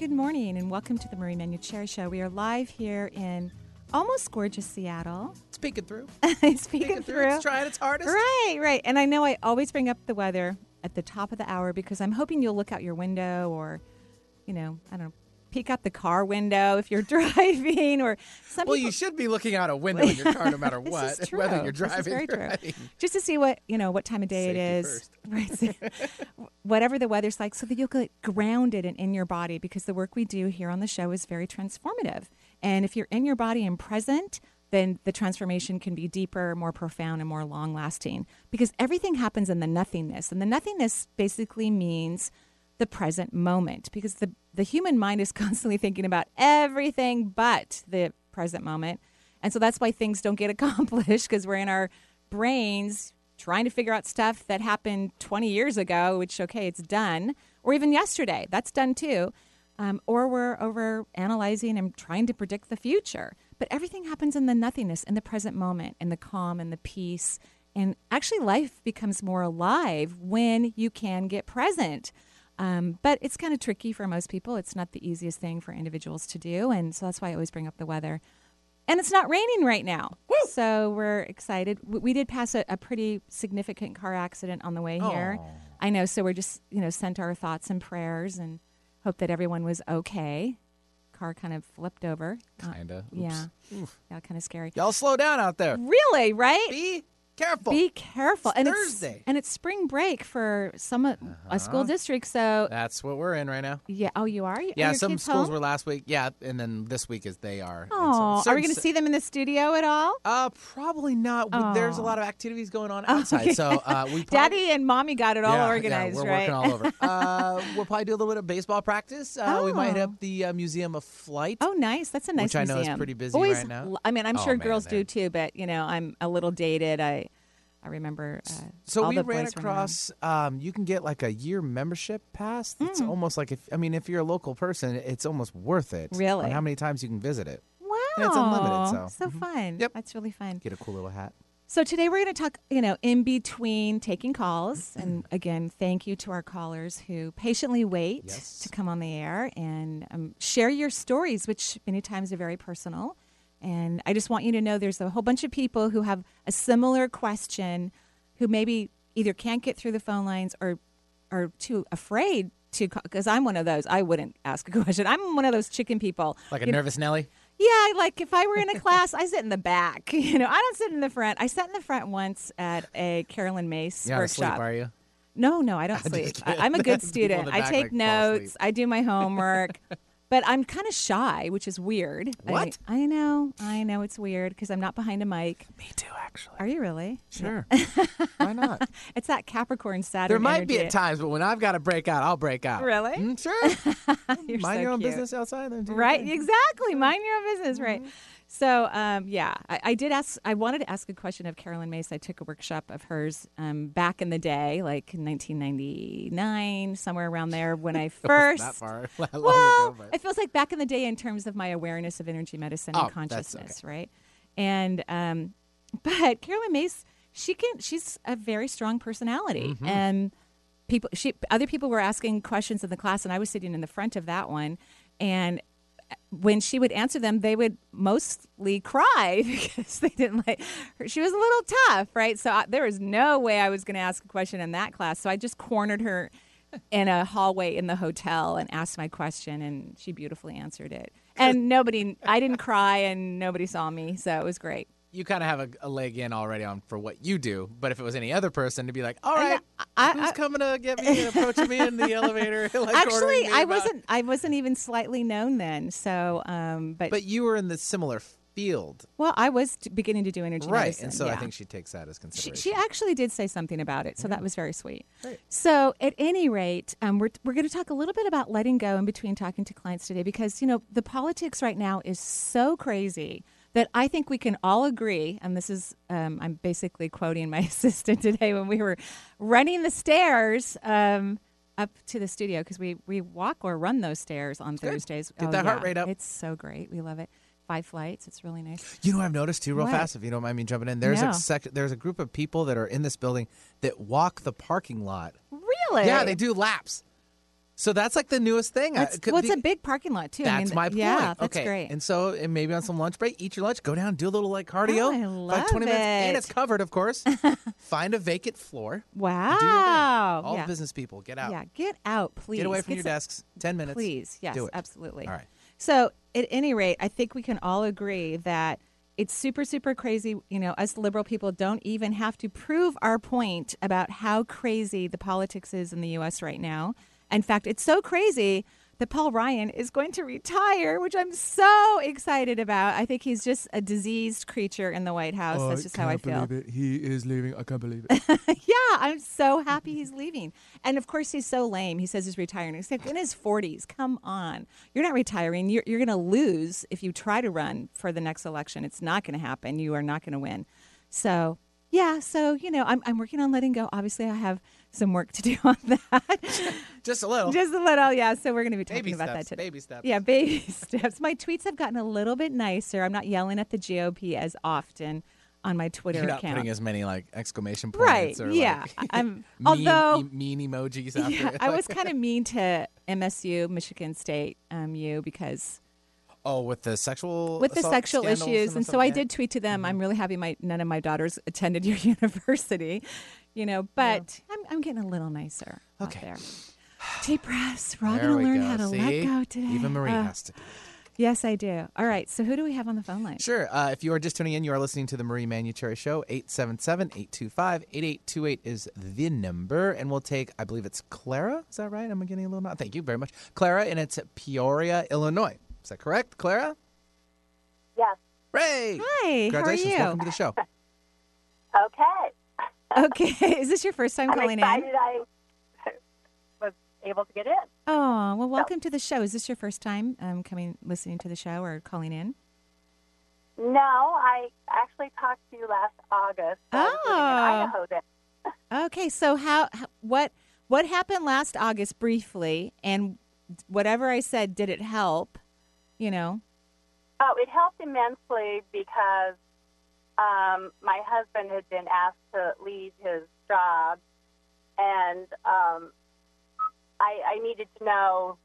Good morning and welcome to the Marie Manuchehri Show. We are live here in almost gorgeous Seattle. Speaking through. Speaking Speaking through. It's trying its hardest. Right, right. And I know I always bring up the weather at the top of the hour because I'm hoping you'll look out your window or, you know, I don't know, peek out the car window if you're driving or some Well, people- you should be looking out a window in your car no matter what, whether you're driving very or true. riding. just to see what you know what time of day it Safety is right whatever the weather's like so that you'll get grounded and in your body because the work we do here on the show is very transformative and if you're in your body and present then the transformation can be deeper more profound and more long lasting because everything happens in the nothingness and the nothingness basically means the present moment because the, the human mind is constantly thinking about everything but the present moment and so that's why things don't get accomplished because we're in our brains trying to figure out stuff that happened 20 years ago, which, okay, it's done, or even yesterday, that's done too. Um, or we're over analyzing and trying to predict the future. But everything happens in the nothingness, in the present moment, in the calm and the peace. And actually, life becomes more alive when you can get present. Um, but it's kind of tricky for most people. It's not the easiest thing for individuals to do. And so that's why I always bring up the weather and it's not raining right now. So we're excited. We, we did pass a, a pretty significant car accident on the way here. Aw. I know. So we're just, you know, sent our thoughts and prayers and hope that everyone was okay. Car kind of flipped over. Uh, Kinda. yeah. Oof. Yeah, kind of scary. Y'all slow down out there. Really, right? Be careful. Be careful. It's and Thursday. it's and it's spring break for some uh, a school Uh-huh. district. So That's what we're in right now. yeah. Oh, you are. Are Yeah, your some schools home? were last week. Yeah, and then this week is they are. So Oh, are we going to see them in the studio at all? Uh, probably not. We- There's a lot of activities going on Oh, outside, okay. so uh, we. Prob- Daddy and mommy got it all yeah, organized, yeah, we're right? working all over. Uh, we'll probably do a little bit of baseball practice. Uh, We might hit Oh. up the uh, Museum of Flight. Oh, nice. That's a nice Which I know is museum. pretty busy Boys, right now. I mean, I'm Oh, sure man, girls do too, but you know, I'm a little dated. I, I remember. Uh, So we ran across. Um, you can get like a year membership pass. It's Mm. almost like if I mean, if you're a local person, it's almost worth it. Really? On how many times you can visit it? Wow, Yeah, it's unlimited, so- Mhm. fun. Yep. that's really fun. Get a cool little hat. So today we're going to talk, you know, in between taking calls, Mm-hmm. and again, thank you to our callers who patiently wait Yes. to come on the air and um, share your stories, which many times are very personal. And I just want you to know there's a whole bunch of people who have a similar question, who maybe either can't get through the phone lines or are too afraid to, because I'm one of those. I wouldn't ask a question. I'm one of those chicken people. Like a You know, nervous Nelly. yeah, like if I were in a class, I sit in the back. You know, I don't sit in the front. I sat in the front once at a Caroline Myss You're workshop. asleep, are you? No, no, I don't I'm sleep. I, I'm a good student. I take like, notes. I do my homework. But I'm kind of shy, which is weird. I- What? I, know. I know it's weird because I'm not behind a mic. Me too, actually. Are you really? Sure. Why not? It's that Capricorn Saturn. There might be at times, but when I've got to break out, I'll break out. Really? Mm, sure. You're Mind so your own cute. business outside. Then Right, exactly. Mind your own business, right? Mm-hmm. So, um, yeah, I, I did ask. I wanted to ask a question of Caroline Myss. I took a workshop of hers um, back in the day, like in 1999, somewhere around there, when I first. That far. Well, ago, it feels like back in the day in terms of my awareness of energy medicine Oh, and consciousness, right? And um, but Caroline Myss, she can. She's a very strong personality, Mm-hmm. and people. She other people were asking questions in the class, and I was sitting in the front of that one, and when she would answer them, they would mostly cry because they didn't like her. She was a little tough, right? So I, there was no way I was going to ask a question in that class. So I just cornered her in a hallway in the hotel and asked my question, and she beautifully answered it. And nobody, I didn't cry, and nobody saw me, so it was great. You kind of have a, a leg in already on for what you do. But if it was any other person, to be like, all right, I- who's I- coming to get me and approaching me in the elevator? like Actually, I about- wasn't. I wasn't even slightly known then. So, um, but, But you were in the similar field. Well, I was t- beginning to do energy Right. medicine. And so I think she takes that as She, consideration. she actually did say something about it, so that was very sweet. Great. So, at any rate, um, we're, we're going to talk a little bit about letting go in between talking to clients today because, you know, the politics right now is so crazy that I think we can all agree, and this is, um, I'm basically quoting my assistant today when we were running the stairs. Um, up to the studio because we, we walk or run those stairs on good. Thursdays. Get that heart rate up. It's so great. We love it. Five flights. It's really nice. You know I've noticed too, real What? fast, if you don't mind me jumping in. There's No. a sec- there's a group of people that are in this building that walk the parking lot. Really? Yeah, they do laps. So that's like the newest thing. That's, could well, it's be- a big parking lot too. I That's mean, my point. Yeah, that's okay. great. And so, and maybe on some lunch break, eat your lunch, go down, do a little like cardio. Oh, I like love 20 minutes. And it's covered, of course. Find a vacant floor. wow. Do. All yeah. business people, get out. Yeah, get out, please. Get away from Get your some- desks. 10 minutes. Please, yes, it. absolutely. All right. So, at any rate, I think we can all agree that it's super, super crazy. You know, us liberal people don't even have to prove our point about how crazy the politics is in the U.S. right now. In fact, it's so crazy that Paul Ryan is going to retire, which I'm so excited about. I think he's just a diseased creature in the White House. That's just how I feel. I can't believe it. He is leaving. I can't believe it. yeah, I'm so happy he's leaving. And of course, he's so lame. He says he's retiring. He's like in his 40s. Come on. You're not retiring. You're, you're going to lose if you try to run for the next election. It's not going to happen. You are not going to win. So, yeah, so, you know, I'm, I'm working on letting go. Obviously, I have some work to do on that. Just a little. Just a little, yeah. So, we're going to be talking baby about steps. that today. Baby steps. Yeah, baby steps. My tweets have gotten a little bit nicer. I'm not yelling at the GOP as often on my Twitter You're not account. putting as many like exclamation Right, points or yeah. like I'm- mean, although- mean emojis after Yeah. I was kind of mean to MSU, Michigan State um, U, because oh with the sexual with the sexual issues, and so? I did tweet to them. I'm Mm-hmm. really happy my none of my daughters attended your university, you know. But I'm I'm getting a little nicer Okay. out there. Deep breaths. We're all going to learn go. how to See? let go today. Even Marie Uh, has to. Yes, I do. All right. So who do we have on the phone line? Sure. Uh, if you are just tuning in, you are listening to the Marie Manuchehri Show. 877-825-8828 is the number. And we'll take, I believe it's Clara. Is that right? I'm I getting a little nod? Thank you very much. Clara, and it's Peoria, Illinois. Is that correct, Clara? Yes. Ray! Hi. Congratulations. How are Welcome to the show. Okay. Okay. Is this your first time I'm calling excited in? I was able to get in. Oh well, welcome to the show. Is this your first time um, coming, listening to the show, or calling in? No, I actually talked to you last August. I was in Oh. Okay, so how what what happened last August briefly, and whatever I said, did it help? You know. Oh, it helped immensely because um, my husband had been asked to leave his job, and um, I, I needed to know,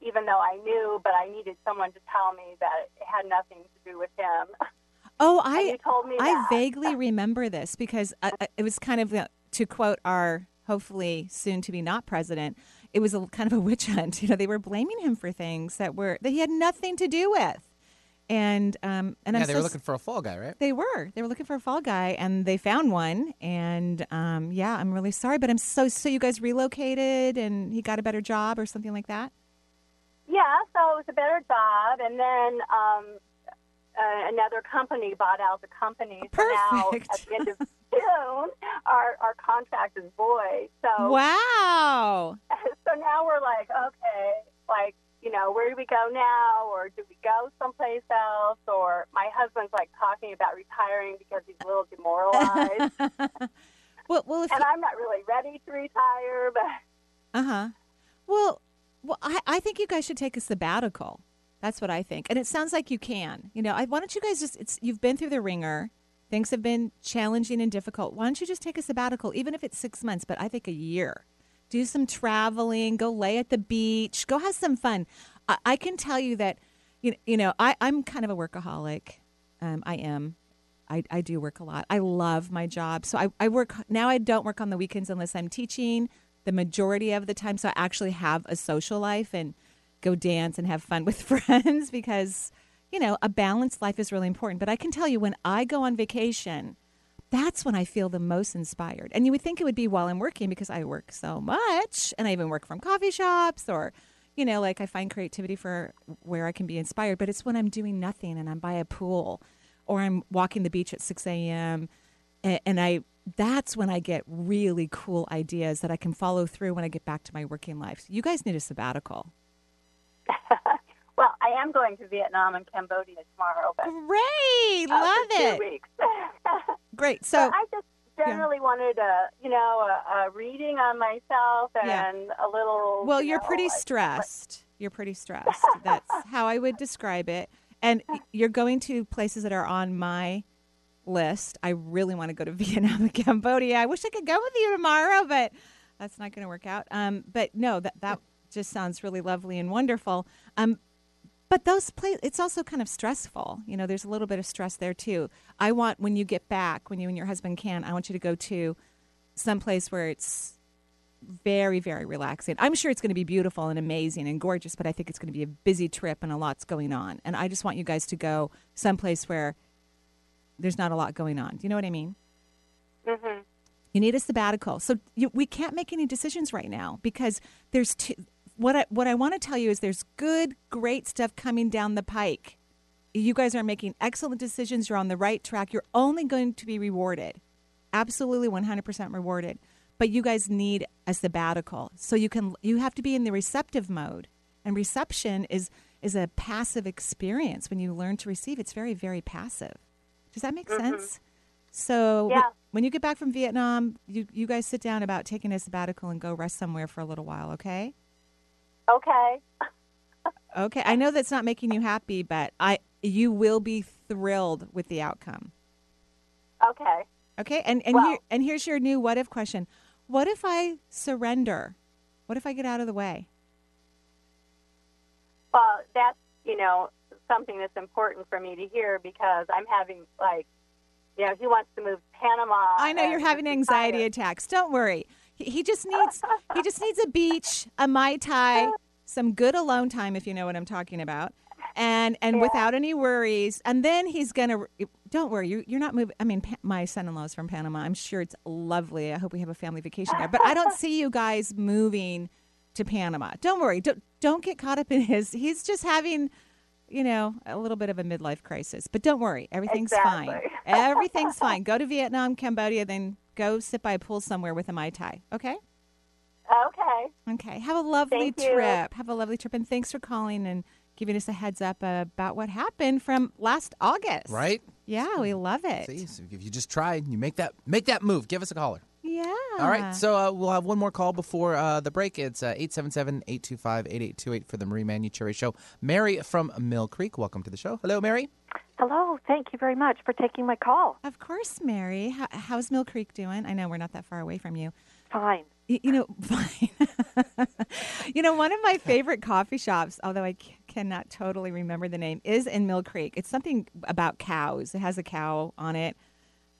even though I knew, but I needed someone to tell me that it had nothing to do with him. Oh, I you told me I vaguely remember this because I, I- it was kind of uh, to quote our hopefully soon to be not president. It was a kind of a witch hunt. You know, they were blaming him for things that were that he had nothing to do with, and um and yeah, I'm they so were looking for a fall guy, right? They were. They were looking for a fall guy, and they found one. And um, yeah, I'm really sorry, but I'm so so. You guys relocated, and he got a better job or something like that. Yeah, so it was a better job, and then um, uh, another company bought out the company. So now, Perfect. at the end of June, our our contract is void. So Wow. so now we're like, okay, like you know, where do we go now, or do we go someplace else? Or my husband's like talking about retiring because he's a little demoralized, well, well, and I'm not really ready to retire, but. uh huh. Well, well, I, I think you guys should take a sabbatical. That's what I think, and it sounds like you can. You know, I, why don't you guys just? It's you've been through the ringer. Things have been challenging and difficult. Why don't you just take a sabbatical, even if it's six months? But I think a year. Do some traveling. Go lay at the beach. Go have some fun. I, I can tell you that. You, you know, I, I'm kind of a workaholic. Um, I am. I, I do work a lot. I love my job. So I, I work now. I don't work on the weekends unless I'm teaching the majority of the time. So I actually have a social life and go dance and have fun with friends because, you know, a balanced life is really important. But I can tell you when I go on vacation, that's when I feel the most inspired. And you would think it would be while I'm working because I work so much and I even work from coffee shops or, you know, like I find creativity for where I can be inspired, but it's when I'm doing nothing and I'm by a pool or I'm walking the beach at 6 a.m. And, and I, that's when I get really cool ideas that I can follow through when I get back to my working life. You guys need a sabbatical. well, I am going to Vietnam and Cambodia tomorrow, but Great, uh, love for two weeks. Great. So So, I just generally wanted a, you know, a, a reading on myself and Yeah. a little. well, you you're know, pretty like- stressed. You're pretty stressed. That's how I would describe it. And you're going to places that are on my list. I really want to go to Vietnam and Cambodia. I wish I could go with you tomorrow, but that's not going to work out. Um, but no, that that just sounds really lovely and wonderful. Um, but those places, it's also kind of stressful. You know, there's a little bit of stress there too. I want when you get back, when you and your husband can, I want you to go to some place where it's very, very relaxing. I'm sure it's going to be beautiful and amazing and gorgeous, but I think it's going to be a busy trip and a lot's going on. And I just want you guys to go someplace where there's not a lot going on. Do you know what I mean? Mm-hmm. You need a sabbatical. So you, we can't make any decisions right now because there's two, what I, what I want to tell you is there's good, great stuff coming down the pike. You guys are making excellent decisions. You're on the right track. You're only going to be rewarded, absolutely 100% rewarded. But you guys need a sabbatical. So you can you have to be in the receptive mode. And reception is is a passive experience. When you learn to receive, it's very very passive. Does that make mm-hmm. sense? So Yeah. when you get back from Vietnam, you, you guys sit down about taking a sabbatical and go rest somewhere for a little while, okay? Okay. Okay. I know that's not making you happy, but I you will be thrilled with the outcome. Okay. Okay? And and Well- here and here's your new what if question. What if I surrender? What if I get out of the way? Well, that's you know something that's important for me to hear because I'm having like, you know, he wants to move to Panama. I know you're having anxiety attacks. Don't worry. He, he just needs he just needs a beach, a mai tai, some good alone time if you know what I'm talking about. And and Yeah. without any worries. And then he's going to don't worry. You you're not moving I mean pa- my son-in-law is from Panama. I'm sure it's lovely. I hope we have a family vacation there. But I don't see you guys moving to Panama. Don't worry. Don't don't get caught up in his he's just having you know, a little bit of a midlife crisis. But don't worry, everything's fine. Exactly. Everything's fine. Go to Vietnam, Cambodia, then go sit by a pool somewhere with a Mai Tai. Okay? Okay. Okay. Have a lovely Thank you. trip. Have a lovely trip. And thanks for calling and giving us a heads up about what happened from last August. Right? Yeah, we love it. See, so if you just try you make that make that move, give us a caller. Yeah. All right, so uh, we'll have one more call before uh, the break. It's 877-825-8828 for the Marie Manuchehri Show. Mary from Mill Creek, welcome to the show. Hello, Mary. Hello. Thank you very much for taking my call. Of course, Mary. How, how's Mill Creek doing? I know we're not that far away from you. Fine. Y- You know, fine. you know, one of my favorite coffee shops, although I c- cannot totally remember the name, is in Mill Creek. It's something about cows. It has a cow on it.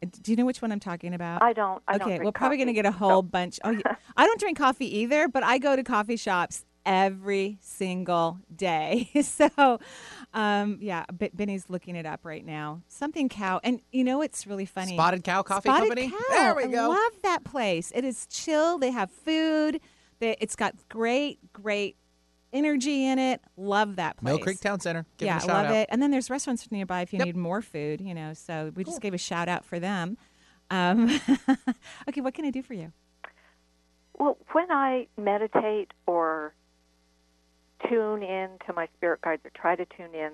Uh, Do you know which one I'm talking about? I don't. I don't okay, we're probably going to get a whole bunch. Oh. I don't drink coffee either, but I go to coffee shops every single day. so, um, yeah, B- Benny's looking it up right now. Something cow, and you know it's really funny. Spotted Cow Coffee Spotted Company. Cow. There we I go. love that place. It is chill. They have food. They, it's got great, great energy in it. Love that place. Mill Creek Town Center. Give yeah, a shout love out. it. And then there's restaurants nearby if you Yep. need more food. You know, so we just gave a shout out for them. Um, okay, what can I do for you? Well, when I meditate or tune in to my spirit guides or try to tune in,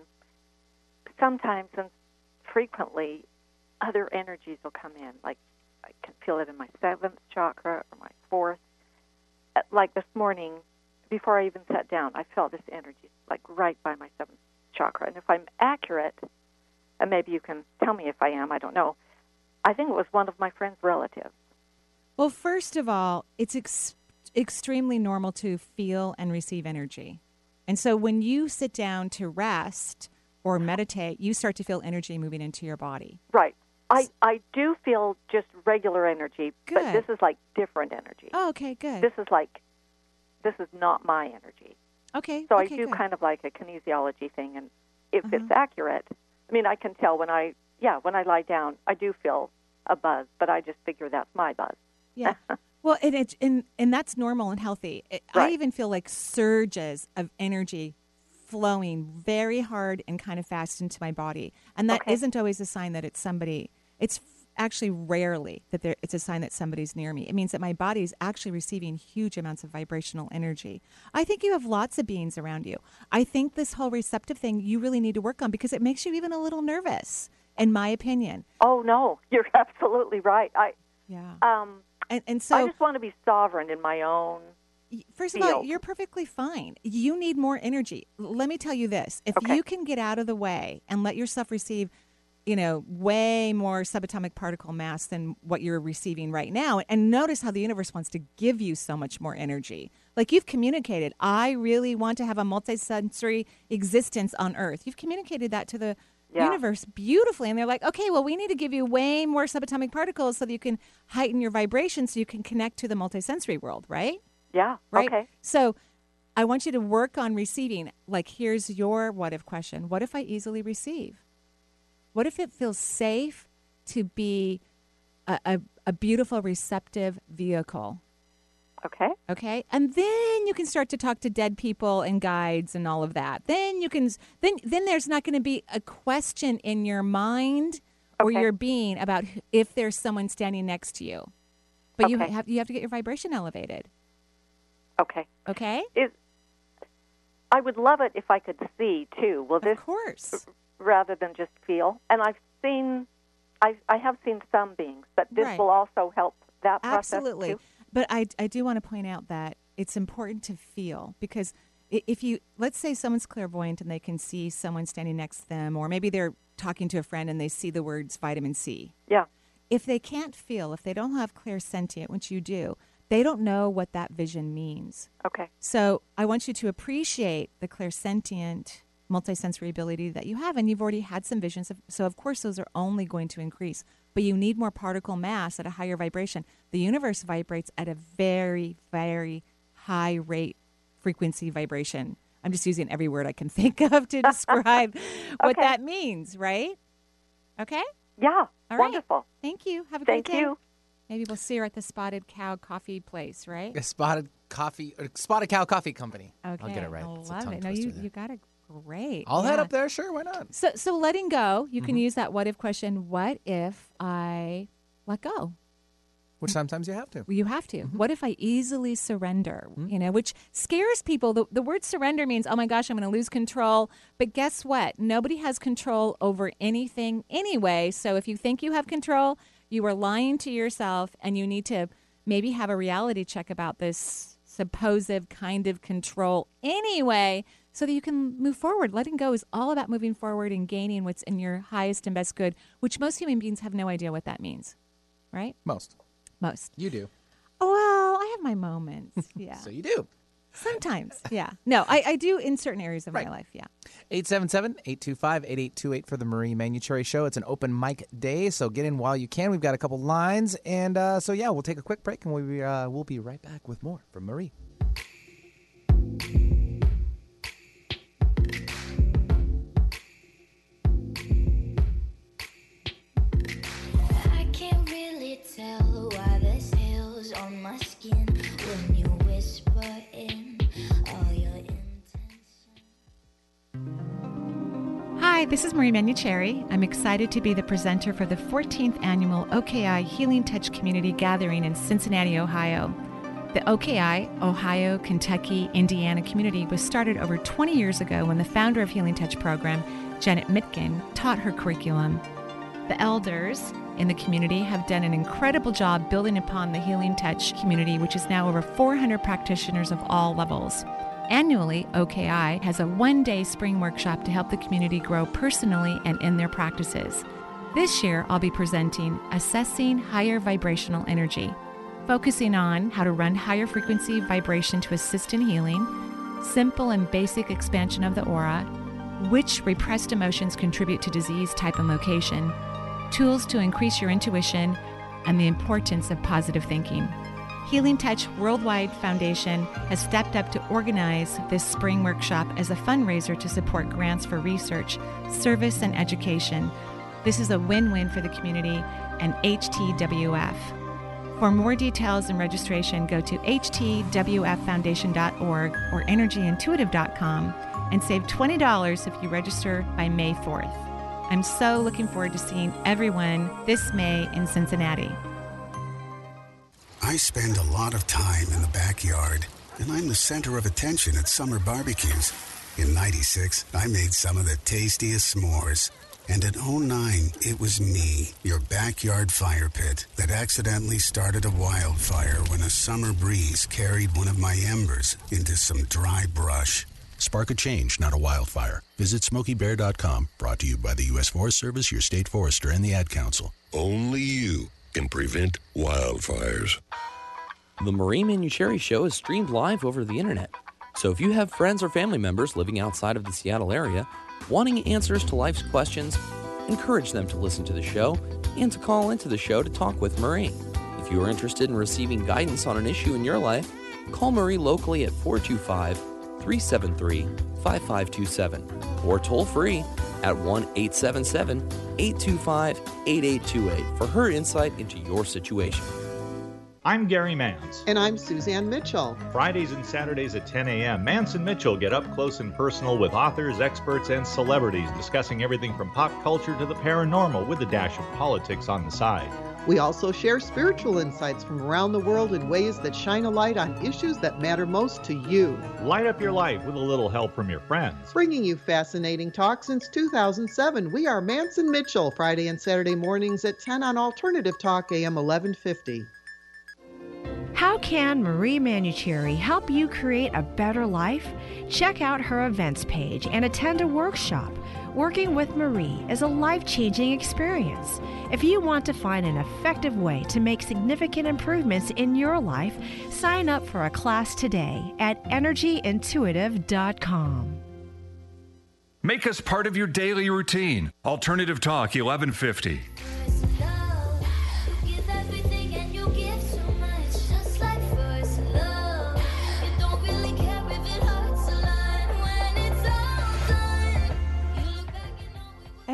sometimes and frequently other energies will come in. Like I can feel it in my seventh chakra or my fourth. Uh, Like this morning, before I even sat down, I felt this energy like right by my seventh chakra. And if I'm accurate, and maybe you can tell me if I am, I don't know. I think it was one of my friend's relatives. Well, first of all, it's ex- extremely normal to feel and receive energy. And so when you sit down to rest or meditate, you start to feel energy moving into your body. Right. I, I do feel just regular energy, Good. but this is like different energy. Oh, okay, good. This is like, this is not my energy. okay. So okay, I do good. kind of like a kinesiology thing, and if Uh-huh. it's accurate, I mean, I can tell when I, yeah, when I lie down, I do feel a buzz, but I just figure that's my buzz. Yeah. Well, and it, and and that's normal and healthy. It, I even feel like surges of energy flowing very hard and kind of fast into my body, and that Okay. not always a sign that it's somebody. It's actually rarely that there, it's a sign that somebody's near me. It means that my body is actually receiving huge amounts of vibrational energy. I think you have lots of beings around you. I think this whole receptive thing you really need to work on because it makes you even a little nervous, in my opinion. Oh no, you're absolutely right. I Yeah. um And and I just want to be sovereign in my own. First of all, you're perfectly fine. You need more energy. Let me tell you this. If Okay. you can get out of the way and let yourself receive, you know, way more subatomic particle mass than what you're receiving right now, and notice how the universe wants to give you so much more energy. Like you've communicated, I really want to have a multisensory existence on Earth. You've communicated that to the Yeah. universe beautifully. And they're like, okay, well, we need to give you way more subatomic particles so that you can heighten your vibration so you can connect to the multisensory world, right? Yeah. right? Okay. So I want you to work on receiving. Like, here's your what if question What if I easily receive? What if it feels safe to be a, a, a beautiful, receptive vehicle? Okay. Okay. And then you can start to talk to dead people and guides and all of that. Then you can, then, then there's not going to be a question in your mind or your being about if there's someone standing next to you. But you have, you have to get your vibration elevated. Okay. Okay. Is I would love it if I could see too. Well, this Of course. rather than just feel? And I've seen, I I have seen some beings, but this Right. will also help that process Absolutely. too. But I, I do want to point out that it's important to feel because if you, let's say someone's clairvoyant and they can see someone standing next to them, or maybe they're talking to a friend and they see the words vitamin C. Yeah. If they can't feel, if they don't have clairsentient, which you do, they don't know what that vision means. Okay. So I want you to appreciate the clairsentient multisensory ability that you have, and you've already had some visions. Of, so of course, those are only going to increase. But you need more particle mass at a higher vibration. The universe vibrates at a very, very high rate frequency vibration. I'm just using every word I can think of to describe what that means, right? Okay. Yeah. All right. Wonderful. Thank you. Have a Thank great day. Thank you. Maybe we'll see her at the Spotted Cow Coffee Place, right? A spotted coffee, or spotted cow coffee company. Okay, I'll get it right. I It's a love it. No, you you got it great. I'll head up there. Sure, why not? So so letting go, you Mm-hmm. can use that what if question. What if I let go? Which sometimes you have to. You have to. Mm-hmm. What if I easily surrender? You know, which scares people. The, the word surrender means, oh my gosh, I'm going to lose control. But guess what? Nobody has control over anything anyway. So if you think you have control, you are lying to yourself and you need to maybe have a reality check about this supposed kind of control anyway so that you can move forward. Letting go is all about moving forward and gaining what's in your highest and best good, which most human beings have no idea what that means, right? Most. Most. You do. Well, I have my moments. Yeah. So you do. Sometimes. Yeah. No, I, I do in certain areas of Right. my life. Yeah. 877-825-8828 for the Marie Manuchehri Show. It's an open mic day, so get in while you can. We've got a couple lines, and uh, so yeah, we'll take a quick break, and we'll be, uh, we'll be right back with more from Marie. Tell why on my skin when you whisper in all your intentions. Hi, this is Marie Manuchehri. I'm excited to be the presenter for the 14th annual OKI Healing Touch Community Gathering in Cincinnati, Ohio. The OKI, Ohio, Kentucky, Indiana community was started over 20 years ago when the founder of Healing Touch program, Janet Mentgen, taught her curriculum. The elders in the community have done an incredible job building upon the Healing Touch community, which is now over 400 practitioners of all levels. Annually, OKI has a one day spring workshop to help the community grow personally and in their practices. This year, I'll be presenting Assessing Higher Vibrational Energy, focusing on how to run higher frequency vibration to assist in healing, simple and basic expansion of the aura, which repressed emotions contribute to disease type and location, tools to increase your intuition, and the importance of positive thinking. Healing Touch Worldwide Foundation has stepped up to organize this spring workshop as a fundraiser to support grants for research, service, and education. This is a win win for the community and HTWF. For more details and registration, go to htwffoundation.org or energyintuitive.com and save $20 if you register by May 4th. I'm so looking forward to seeing everyone this May in Cincinnati. I spend a lot of time in the backyard, and I'm the center of attention at summer barbecues. In 96, I made some of the tastiest s'mores. And in 09, it was me, your backyard fire pit, that accidentally started a wildfire when a summer breeze carried one of my embers into some dry brush. Spark a change, not a wildfire. Visit SmokeyBear.com. Brought to you by the U.S. Forest Service, your state forester, and the Ad Council. Only you can prevent wildfires. The Marie Manuchehri Show is streamed live over the internet. So if you have friends or family members living outside of the Seattle area, wanting answers to life's questions, encourage them to listen to the show and to call into the show to talk with Marie. If you are interested in receiving guidance on an issue in your life, call Marie locally at 425 373 5527 or toll free at 1 877 825 8828 for her insight into your situation. I'm Gary Mans. And I'm Suzanne Mitchell. Fridays and Saturdays at 10 a.m., Mance and Mitchell get up close and personal with authors, experts, and celebrities discussing everything from pop culture to the paranormal with a dash of politics on the side. We also share spiritual insights from around the world in ways that shine a light on issues that matter most to you. Light up your life with a little help from your friends. Bringing you fascinating talk since 2007, we are Manson Mitchell, Friday and Saturday mornings at 10 on Alternative Talk AM 1150. How can Marie Manuchehri help you create a better life? Check out her events page and attend a workshop. Working with Marie is a life changing experience. If you want to find an effective way to make significant improvements in your life, sign up for a class today at energyintuitive.com. Make us part of your daily routine. Alternative Talk 1150.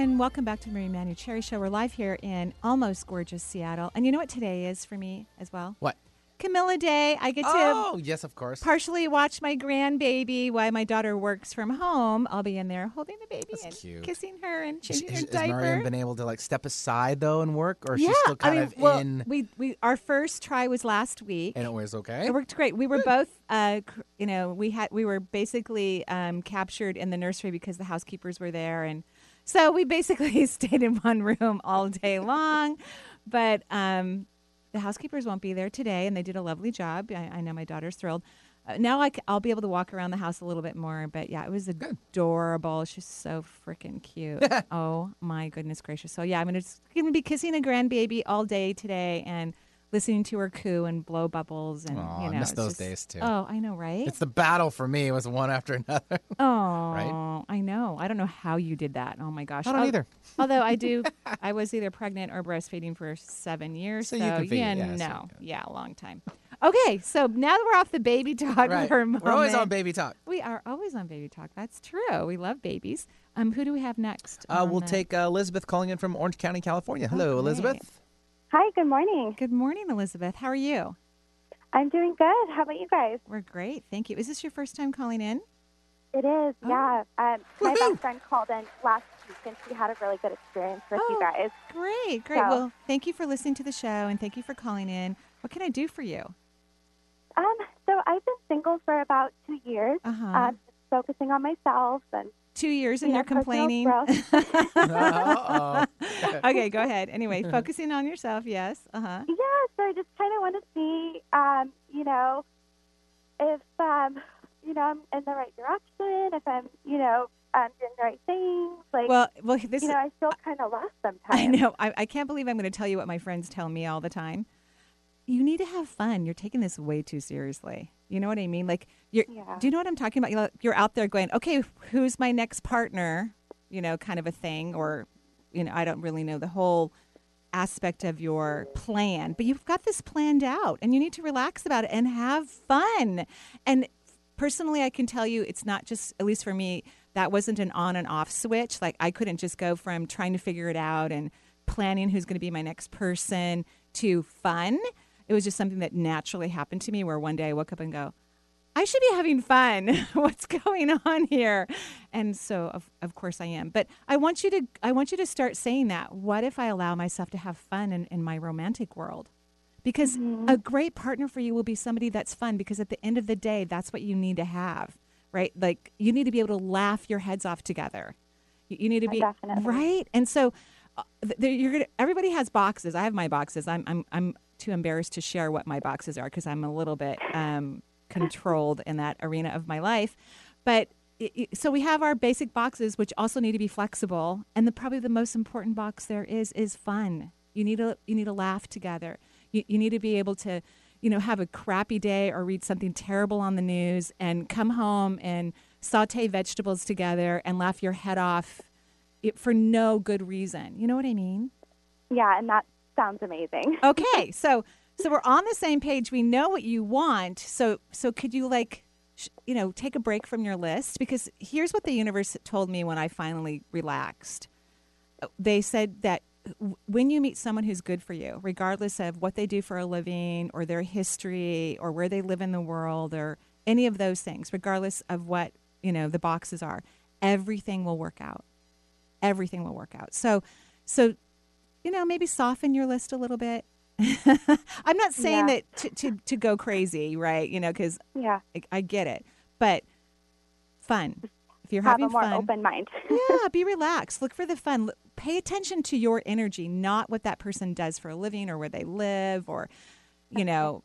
And welcome back to the Marie Manuchehri Show. We're live here in almost gorgeous Seattle. And you know what today is for me as well? What? Camilla Day. I get to Oh, yes, of course. partially watch my grandbaby while my daughter works from home. I'll be in there holding the baby and cute. kissing her and Is, changing her has diaper. Marianne been able to like step aside though and work, or yeah, she's still kind I mean, of well, in? we we our first try was last week. And it was okay. It worked great. We were both, uh, you know, we had we were basically um, captured in the nursery because the housekeepers were there, and so we basically stayed in one room all day long. But um, the housekeepers won't be there today, and they did a lovely job. I, I know my daughter's thrilled. Uh, now I will be able to walk around the house a little bit more. But yeah, it was adorable. She's so freaking cute. oh my goodness gracious! So yeah, I'm gonna, just, gonna be kissing a grandbaby all day today and listening to her coo and blow bubbles and Aw, you I know miss those just- days, too. Oh, I know, right? It's the battle for me. It was one after another. Oh, right? I know. I don't know how you did that. Oh my gosh. I don't Al- either. Although I do, I was either pregnant or breastfeeding for seven years. So So, you can yeah, yeah, so no, yeah, a long time. Okay, so now that we're off the baby talk right. for a moment, We're always on baby talk. We are always on baby talk. That's true. We love babies. Um, who do we have next? Uh, we'll the- take uh, Elizabeth calling in from Orange County, California. Hello, Okay. Elizabeth. Hi, good morning. Good morning, Elizabeth. How are you? I'm doing good. How about you guys? We're great. Thank you. Is this your first time calling in? It is, Oh. yeah. Um, my best friend called in last week, and she had a really good experience with you Oh. guys. Great, great. So- Well, thank you for listening to the show and thank you for calling in. What can I do for you? Um, so I've been single for about two years, Uh-huh. um, focusing on myself and Two years and Yeah, you're complaining. growth. Uh-oh. okay, go ahead. Anyway, focusing on yourself. Yes. Uh huh. yeah. So I just kind of want to see, um, you know, if um, you know I'm in the right direction, if I'm, you know, I'm doing the right things. Like, Well, well, this. you know, I feel kind of lost sometimes. I know. I, I can't believe I'm going to tell you what my friends tell me all the time. You need to have fun. You're taking this way too seriously. You know what I mean? Like, you're. Yeah. Do you know what I'm talking about? You're, you're out there going, okay, who's my next partner? You know, kind of a thing, or, you know, I don't really know the whole aspect of your plan, but you've got this planned out, and you need to relax about it and have fun. And personally, I can tell you, it's not just at least for me. That wasn't an on and off switch. Like I couldn't just go from trying to figure it out and planning who's going to be my next person to fun. It was just something that naturally happened to me where one day I woke up and go, I should be having fun. What's going on here? And so of, of course I am. But I want you to I want you to start saying that. What if I allow myself to have fun in, in my romantic world? Because a great partner for you will be somebody that's fun because at the end of the day, that's what you need to have, right? Like you need to be able to laugh your heads off together. You, you need to be Definitely. right. And so uh, th- you're gonna, everybody has boxes. I have my boxes. I'm I'm I'm too embarrassed to share what my boxes are because I'm a little bit um, controlled in that arena of my life. But i i so we have our basic boxes, which also need to be flexible. And the probably the most important box there is is fun. You need to you need to laugh together. You, you need to be able to you know have a crappy day or read something terrible on the news and come home and saute vegetables together and laugh your head off it, for no good reason. You know what I mean? Yeah, and that sounds amazing. Okay, so so we're on the same page. We know what you want. So so could you like sh- you know take a break from your list because here's what the universe told me when I finally relaxed. Uh, They said that when you meet someone who's good for you, regardless of what they do for a living or their history or where they live in the world or any of those things, regardless of what, you know, the boxes are, everything will work out. Everything will work out. So so you know, maybe soften your list a little bit. I'm not saying Yeah. that to, to, to go crazy, right? You know, because Yeah. I, I get it, but fun. If you're Have having a more fun, open mind. yeah, be relaxed. Look for the fun. Pay attention to your energy, not what that person does for a living or where they live or, you know,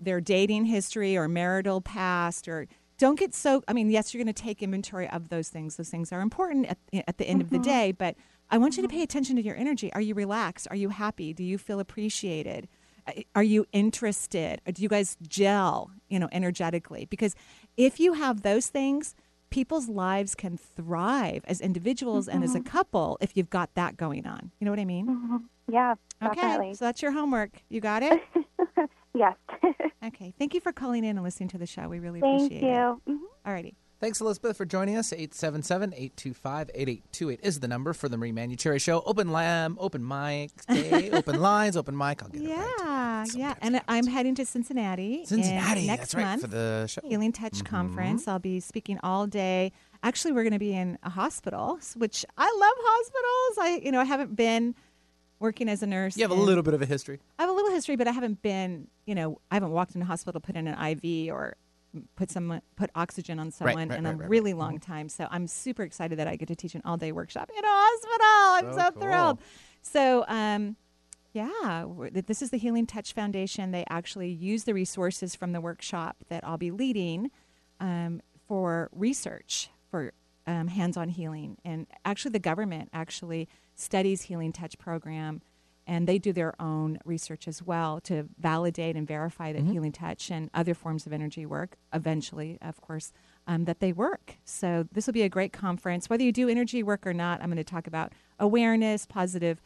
their dating history or marital past or don't get so i mean yes you're going to take inventory of those things those things are important at, at the end of the Mhm. day but i want you to pay attention to your energy are you relaxed are you happy do you feel appreciated Uh, are you interested do you guys gel you know energetically because if you have those things people's lives can thrive as individuals and as a Mhm. couple if you've got that going on you know what i mean Mhm. Yeah, okay definitely. so that's your homework you got it yes. okay thank you for calling in and listening to the show we really Thank appreciate it you. Mhm. Alrighty. Thanks, Elizabeth, for joining us. 877 825 8828 is the number for the Marie Manuchehri Show. Open lamb, open mic day, open lines, open mic. I'll get it right. Yeah, yeah. And I'm heading to Cincinnati. Cincinnati, next that's right, month for the show. Healing Touch Mhm. Conference. I'll be speaking all day. Actually, we're going to be in a hospital, which I love hospitals. I, you know, I haven't been working as a nurse. You have a little bit of a history. I have a little history, but I haven't been, you know, I haven't walked in a hospital, put in an IV or put some put oxygen on someone right, in right, a right, really long time. So I'm super excited that I get to teach an all day workshop in a hospital. I'm So so, cool. thrilled. So um, yeah, this is the Healing Touch Foundation. They actually use the resources from the workshop that I'll be leading um, for research for um, hands-on healing. And actually, the government actually studies Healing Touch program, and they do their own research as well to validate and verify that Mhm. Healing Touch and other forms of energy work. Eventually, of course, um, that they work. So this will be a great conference. Whether you do energy work or not, I'm going to talk about awareness, positive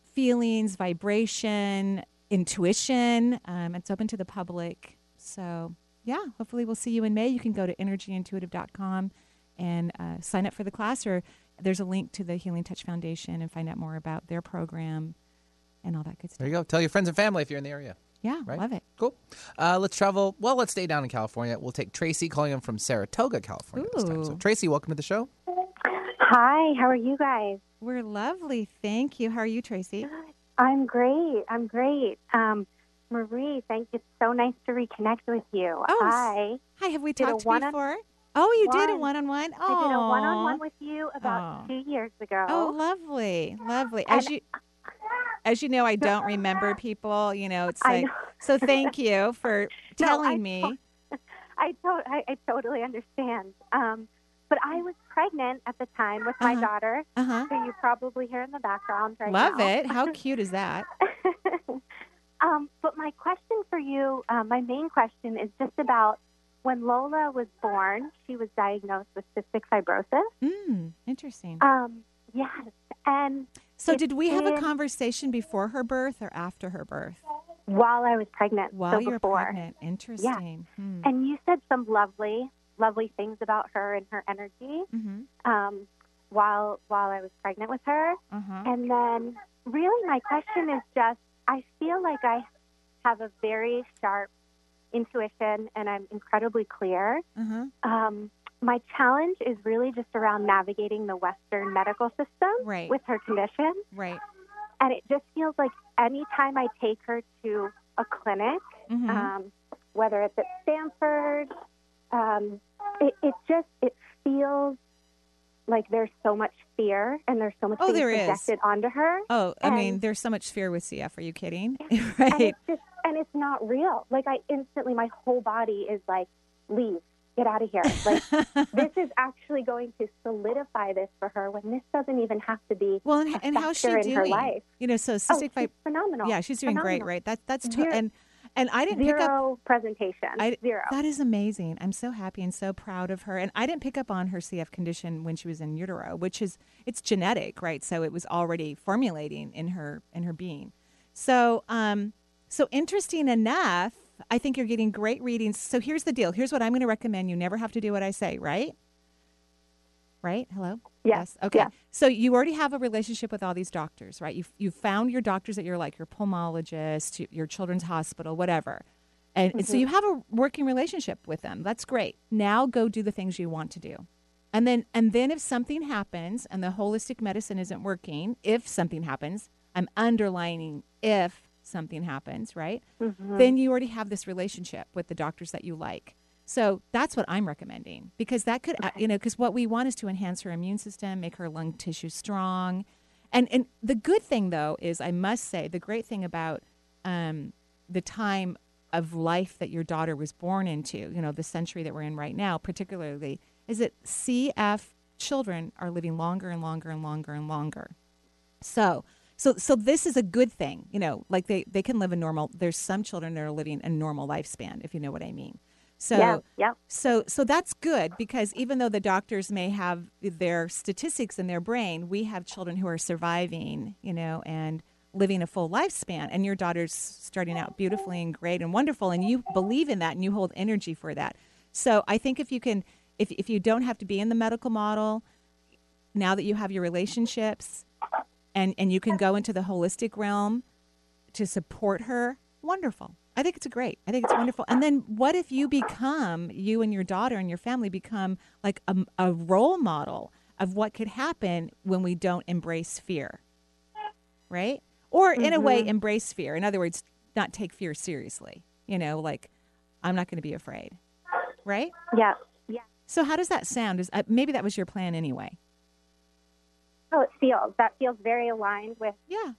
feelings, vibration, intuition. Um, it's open to the public. So, yeah, hopefully we'll see you in May. You can go to energyintuitive.com and uh, sign up for the class, or there's a link to the Healing Touch Foundation and find out more about their program and all that good stuff. There you go. Tell your friends and family if you're in the area. Yeah, Right? love it. Cool. Uh, let's travel. Well, let's stay down in California. We'll take Tracy calling in from Saratoga, California this time. So, Tracy, welcome to the show. Hi, how are you guys? We're lovely. Thank you. How are you, Tracy? I'm great. I'm great. Um, Marie, thank you. It's so nice to reconnect with you. Oh, Hi. Hi, have we talked one-on- before? Oh, you did a One. one-on-one. I did a one-on-one with you about Aw. two years ago. Oh, lovely, lovely. As And- you, as you know, I don't remember people. You know, it's like know. so. Thank you for No, telling I me. to- I, to- I, I totally understand. Um, but I was pregnant at the time with my Uh-huh. daughter, Uh-huh. who you probably hear in the background right Love now. it. How cute is that? um, but my question for you, uh, my main question is just about when Lola was born, she was diagnosed with cystic fibrosis. Mm, interesting. Um, yes. And So, did we have a conversation before her birth or after her birth? while I was pregnant, While so you were before. pregnant. Interesting. Hmm. And you said some lovely, lovely things about her and her energy Mm-hmm. um, while while I was pregnant with her. Uh-huh. And then, really, my question is just: I feel like I have a very sharp intuition and I'm incredibly clear. Uh-huh. Um, my challenge is really just around navigating the Western medical system Right. with her condition. Right. And it just feels like anytime I take her to a clinic, Mhm. um, whether it's at Stanford, um, it, it just it feels like there's so much fear and there's so much Oh, there is. projected onto her. Oh, I mean, there's so much fear with CF. Are you kidding? and right. it's just and it's not real. Like I instantly, my whole body is like, leave, get out of here. Like this is actually going to solidify this for her when this doesn't even have to be Well, and, and how's she in her doing? light. You know, so Oh, cystic she's fib- phenomenal. Yeah, she's doing great, right? That that's to- and and I didn't pick up zero presentation. I, zero. That is amazing. I'm so happy and so proud of her. And I didn't pick up on her CF condition when she was in utero, which is it's genetic, right? So it was already formulating in her in her being. So um so interesting enough, I think you're getting great readings. So here's the deal. Here's what I'm going to recommend. You never have to do what I say, right? Right? Hello? Yes. Okay. Yeah. So you already have a relationship with all these doctors, right? You've, you've found your doctors that you're like, your pulmonologist, your children's hospital, whatever. And, and so Mhm. you have a working relationship with them. That's great. Now go do the things you want to do. And then and then if something happens and the holistic medicine isn't working, if something happens, I'm underlining if something happens, right? Mhm. Then you already have this relationship with the doctors that you like. So that's what I'm recommending because that could, uh you know, because what we want is to enhance her immune system, make her lung tissue strong. And, and the good thing, though, is I must say, the great thing about um, the time of life that your daughter was born into, you know, the century that we're in right now, particularly, is that CF children are living longer and longer and longer and longer. So, so, so this is a good thing, you know, like they, they can live a normal, there's some children that are living a normal lifespan, if you know what I mean. So, Yeah, yeah. so, so that's good because even though the doctors may have their statistics in their brain, we have children who are surviving, you know, and living a full lifespan. And your daughter's starting out beautifully and great and wonderful, and you believe in that and you hold energy for that. So I think if you can, if if you don't have to be in the medical model, now that you have your relationships, and and you can go into the holistic realm to support her, wonderful. I think it's a great. I think it's wonderful. And then what if you become you and your daughter and your family become like a, a role model of what could happen when we don't embrace fear, right? Or in a way, Mhm. embrace fear. In other words, not take fear seriously. You know, like I'm not going to be afraid, right? Yeah. Yeah. So how does that sound? Is uh, maybe that was your plan anyway? Oh, it feels that feels very aligned with yeah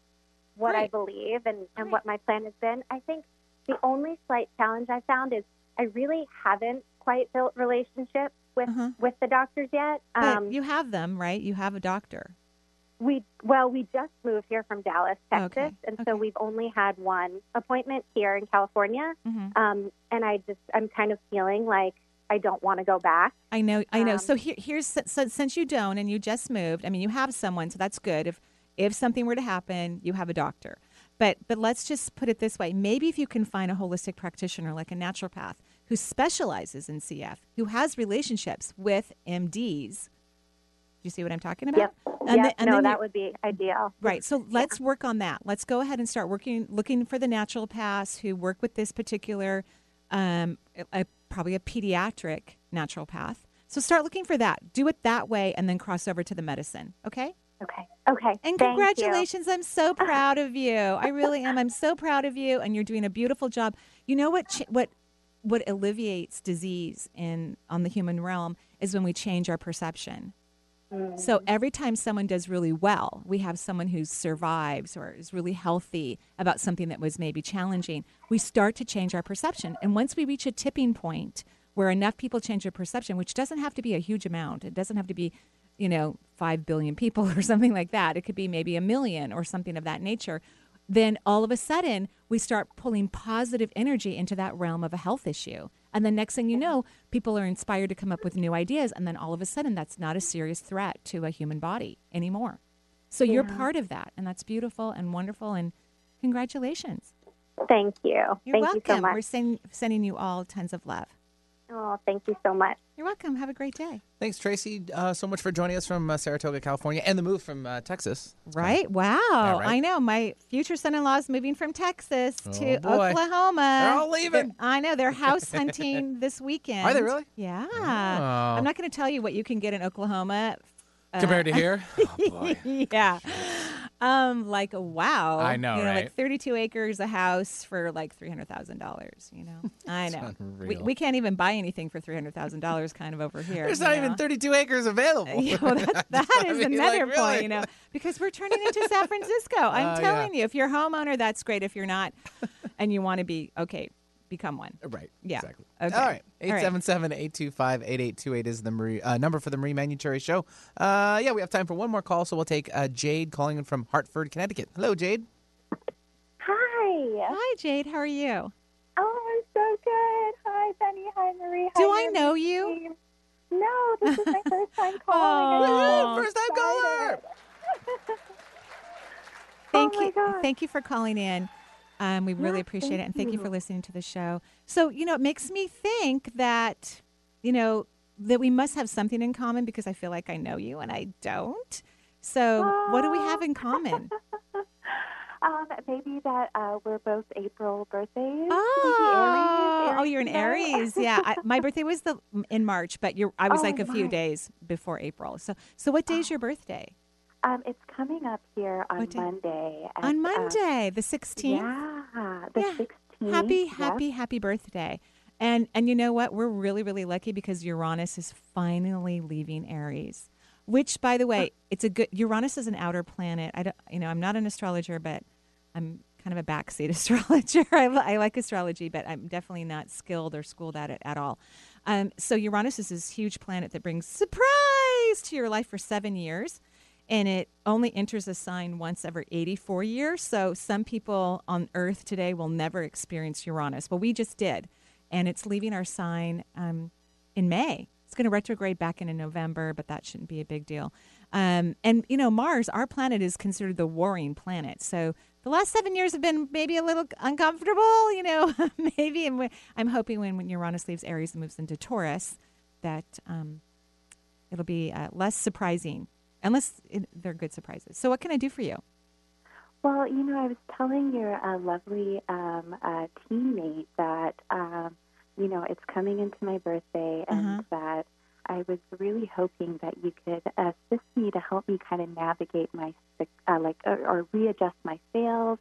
what I believe and, and what my plan has been. I think the only slight challenge I found is I really haven't quite built relationships with with the doctors yet. Uh-huh. Um, But you have them, right? You have a doctor. we well, we just moved here from Dallas, Texas, Okay, and so we've only had one appointment here in California. Mhm. Um, and I just I'm kind of feeling like I don't want to go back. I know, I know. Um, so here, here's so since you don't and you just moved, I mean, you have someone, so that's good. If if something were to happen, you have a doctor. But but let's just put it this way: maybe if you can find a holistic practitioner like a naturopath who specializes in CF, who has relationships with MDs. Do you see what I'm talking about? Yep. And yep. no, that would be ideal. Right. So let's work on that. Let's go ahead and start working, looking for the naturopaths who work with this particular, um, a, probably a pediatric naturopath. So start looking for that. Do it that way, and then cross over to the medicine. Okay. Okay. Okay. And Thank you. congratulations. I'm so proud of you. I really am. I'm so proud of you, and you're doing a beautiful job. You know what? ch- What? What alleviates disease in on the human realm is when we change our perception. So mm. every time someone does really well, we have someone who survives or is really healthy about something that was maybe challenging, we start to change our perception. And once we reach a tipping point where enough people change their perception, which doesn't have to be a huge amount, it doesn't have to be, you know, 5 billion people or something like that. It could be maybe a million or something of that nature. Then all of a sudden, we start pulling positive energy into that realm of a health issue. And then next thing you know, people are inspired to come up with new ideas. And then all of a sudden, that's not a serious threat to a human body anymore. So you're part of that. And that's beautiful and wonderful. And congratulations. Thank you. You're Thank welcome. you so much. We're send, sending you all tons of love. Oh, thank you so much. You're welcome. Have a great day. Thanks, Tracy, uh, so much for joining us from uh, Saratoga, California, and the move from uh, Texas. Right? Wow. right? I know. My future son in law is moving from Texas to Oh, boy. Oklahoma. They're all leaving. They're- I know. They're house hunting this weekend. Are they really? Yeah. Oh. I'm not going to tell you what you can get in Oklahoma. uh, Compared to here? yeah. Um, like wow. I know, You know, right? like 32 acres, a house for like three hundred thousand dollars. You know, I know. We, we can't even buy anything for three hundred thousand dollars, kind of over here. There's not know? even 32 acres available. Yeah, well, that, that I mean, another like, point, really? you know, because we're turning into San Francisco. I'm yeah. telling you, if you're a homeowner, that's great. If you're not, and you want to be, okay, become one. Right. Yeah. Exactly. Okay. All right. All right. 877-825-8828 is the Marie, uh, number for the Marie Manuchehri Show. Uh, yeah, we have time for one more call, so we'll take uh, Jade calling in from Hartford, Connecticut. Hello, Jade. Hi. Hi, Jade. How are you? Oh, I'm so good. Hi, Benny. Hi, Marie. Hi, Do I Marie. know you? No, this is my first time calling. Aw. First time caller. Thank Oh my you. God. Thank you for calling in. Um, we really Yeah, appreciate it, and thank you for listening to the show. So, you know, it makes me think that, you know, that we must have something in common because I feel like I know you and I don't. So, what do we have in common? Um, maybe that uh, we're both April birthdays. Oh, Aries, oh, you're an you? Aries. Yeah, I, my birthday was the in March, but you're I was Oh, like a few days before April. So, so what day is your birthday? Um, it's coming up here on What? Monday. at, On uh, Monday, the 16th. yeah, the Yeah. 16th. Happy, happy, happy birthday. And and you know what? We're really, really lucky because Uranus is finally leaving Aries. Which, by the way, it's a good. Uranus is an outer planet. I don't, you know, I'm not an astrologer, but I'm kind of a backseat astrologer. I, I like astrology, but I'm definitely not skilled or schooled at it at all. Um, so Uranus is this huge planet that brings surprise to your life for seven years and it only enters a sign once every 84 years. So some people on Earth today will never experience Uranus. Well, we just did, and it's leaving our sign um, in May. It's going to retrograde back into November, but that shouldn't be a big deal. Um, and you know, Mars, our planet, is considered the warring planet. So the last seven years have been maybe a little uncomfortable. You know, maybe. And I'm hoping when, when Uranus leaves Aries and moves into Taurus, that um, it'll be uh, less surprising, unless it, they're good surprises. So, what can I do for you? Well, you know, I was telling your uh, lovely um, uh, teammate that, um, you know, it's coming into my birthday and Uh-huh. that I was really hoping that you could assist me to help me kind of navigate my, uh, like, or, or readjust my sails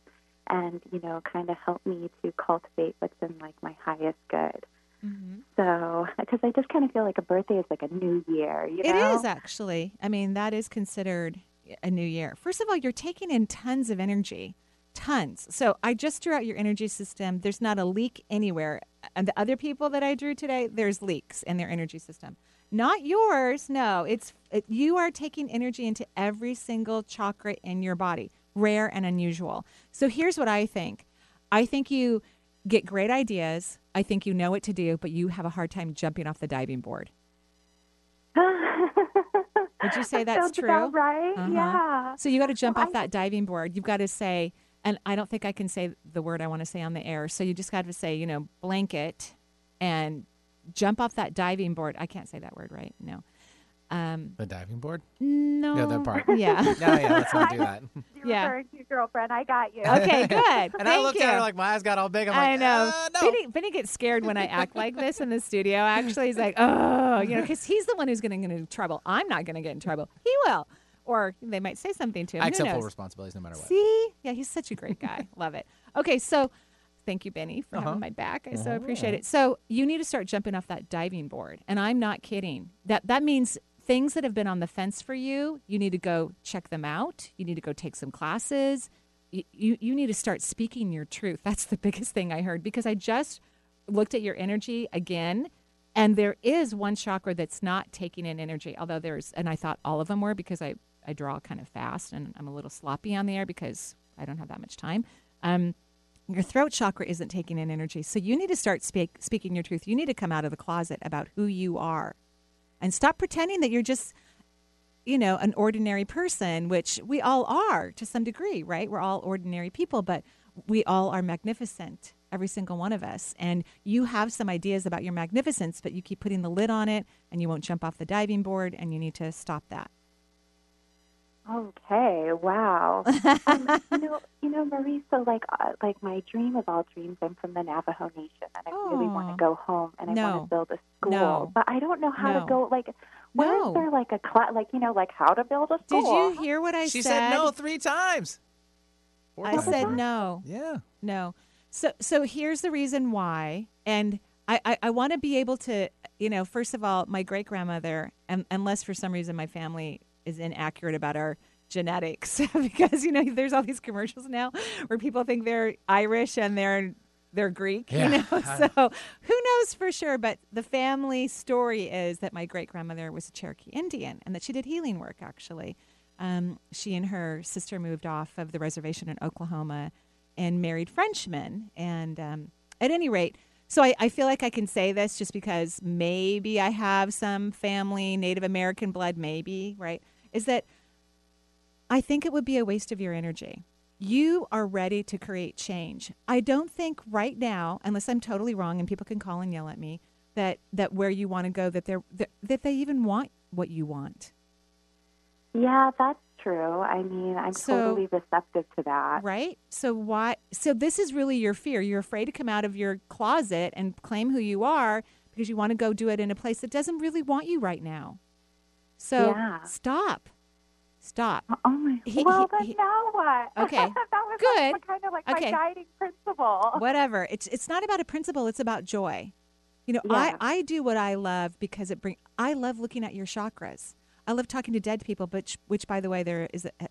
and, you know, kind of help me to cultivate what's in, like, my highest good. Mm-hmm. So, because I just kind of feel like a birthday is like a new year, you It know? is actually. I mean, that is considered a new year. First of all, you're taking in tons of energy, tons. So I just drew out your energy system. There's not a leak anywhere. And the other people that I drew today, there's leaks in their energy system. Not yours. No, it's it, you are taking energy into every single chakra in your body, rare and unusual. So here's what I think. I think you get great ideas. I think you know what to do, but you have a hard time jumping off the diving board. Would you say that's true? about right. Uh-huh. Yeah. So you got to jump Well, off that diving board. You've got to say, and I don't think I can say the word I want to say on the air. So you just got to say, you know, blanket and jump off that diving board. I can't say that word right. No. Um, The diving board? no. Yeah, that part. Yeah. No, yeah, let's not do that. You Yeah. referring to your girlfriend. I got you. Okay, good. and I looked you. at her like my eyes got all big. I'm I know. "Uh, no. Benny, Benny gets scared when I act like this in the studio. Actually, he's like, oh, you know, because he's the one who's going to get into trouble. I'm not going to get in trouble. He will. Or they might say something to him. I Who accept full knows? responsibilities no matter what. See? Yeah, he's such a great guy. Love it. Okay, so thank you, Benny, for Uh-huh. having my back. I so Uh-huh. appreciate it. So you need to start jumping off that diving board. And I'm not kidding. That that means things that have been on the fence for you, you need to go check them out. You need to go take some classes. You, you, you need to start speaking your truth. That's the biggest thing I heard because I just looked at your energy again and there is one chakra that's not taking in energy although there's and i thought all of them were because i i draw kind of fast and i'm a little sloppy on the air because i don't have that much time um your throat chakra isn't taking in energy so you need to start speak, speaking your truth you need to come out of the closet about who you are and stop pretending that you're just you know an ordinary person which we all are to some degree right we're all ordinary people but we all are magnificent every single one of us. And you have some ideas about your magnificence, but you keep putting the lid on it and you won't jump off the diving board, and you need to stop that. Okay, wow. um, you know, you know, Marie. So, like, uh, like my dream of all dreams, I'm from the Navajo Nation, and I really want to go home and I No. want to build a school, No. but I don't know how No. to go. Like, where is No. there like a class, like you know, like how to build a school? Did you hear what I she said? She said no three times. Four I times. said no. Yeah. No. So so here's the reason why, and I I, I want to be able to, you know, first of all, my great grandmother, and unless for some reason my family is inaccurate about our genetics, because you know there's all these commercials now where people think they're Irish and they're they're Greek, Yeah. you know. So who knows for sure? But the family story is that my great grandmother was a Cherokee Indian and that she did healing work actually. Um, she and her sister moved off of the reservation in Oklahoma and married Frenchmen. And um, at any rate, so I, I feel like I can say this just because maybe I have some family Native American blood, maybe, right? Is that I think it would be a waste of your energy. You are ready to create change. I don't think right now, unless I'm totally wrong and people can call and yell at me, that, that where you want to go, that, they're, that, that they even want what you want. Yeah, that's true. I mean, I'm So- totally receptive to that. Right? So why so this is really your fear. You're afraid to come out of your closet and claim who you are because you want to go do it in a place that doesn't really want you right now. So Yeah. stop. Stop. Oh, oh my. He- well, he- then he- now what? Okay. that was Good. Like, kind of like Okay. my guiding principle. Whatever. It's it's not about a principle, it's about joy. You know, Yeah. I, I do what I love because it bring I love looking at your chakras. I love talking to dead people, but which by the way there is a,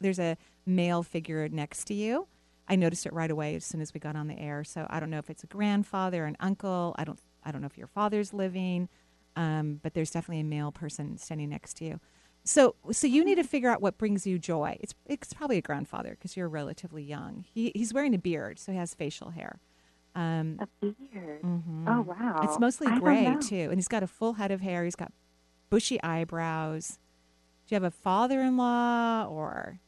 there's a male figure next to you. I noticed it right away as soon as we got on the air. So I don't know if it's a grandfather, an uncle. I don't I don't know if your father's living, um, but there's definitely a male person standing next to you. So so you need to figure out what brings you joy. It's it's probably a grandfather because you're relatively young. He he's wearing a beard, so he has facial hair. Um, a beard. mhm. Oh wow. It's mostly gray too, and he's got a full head of hair. He's got bushy eyebrows. Do you have a father-in-law or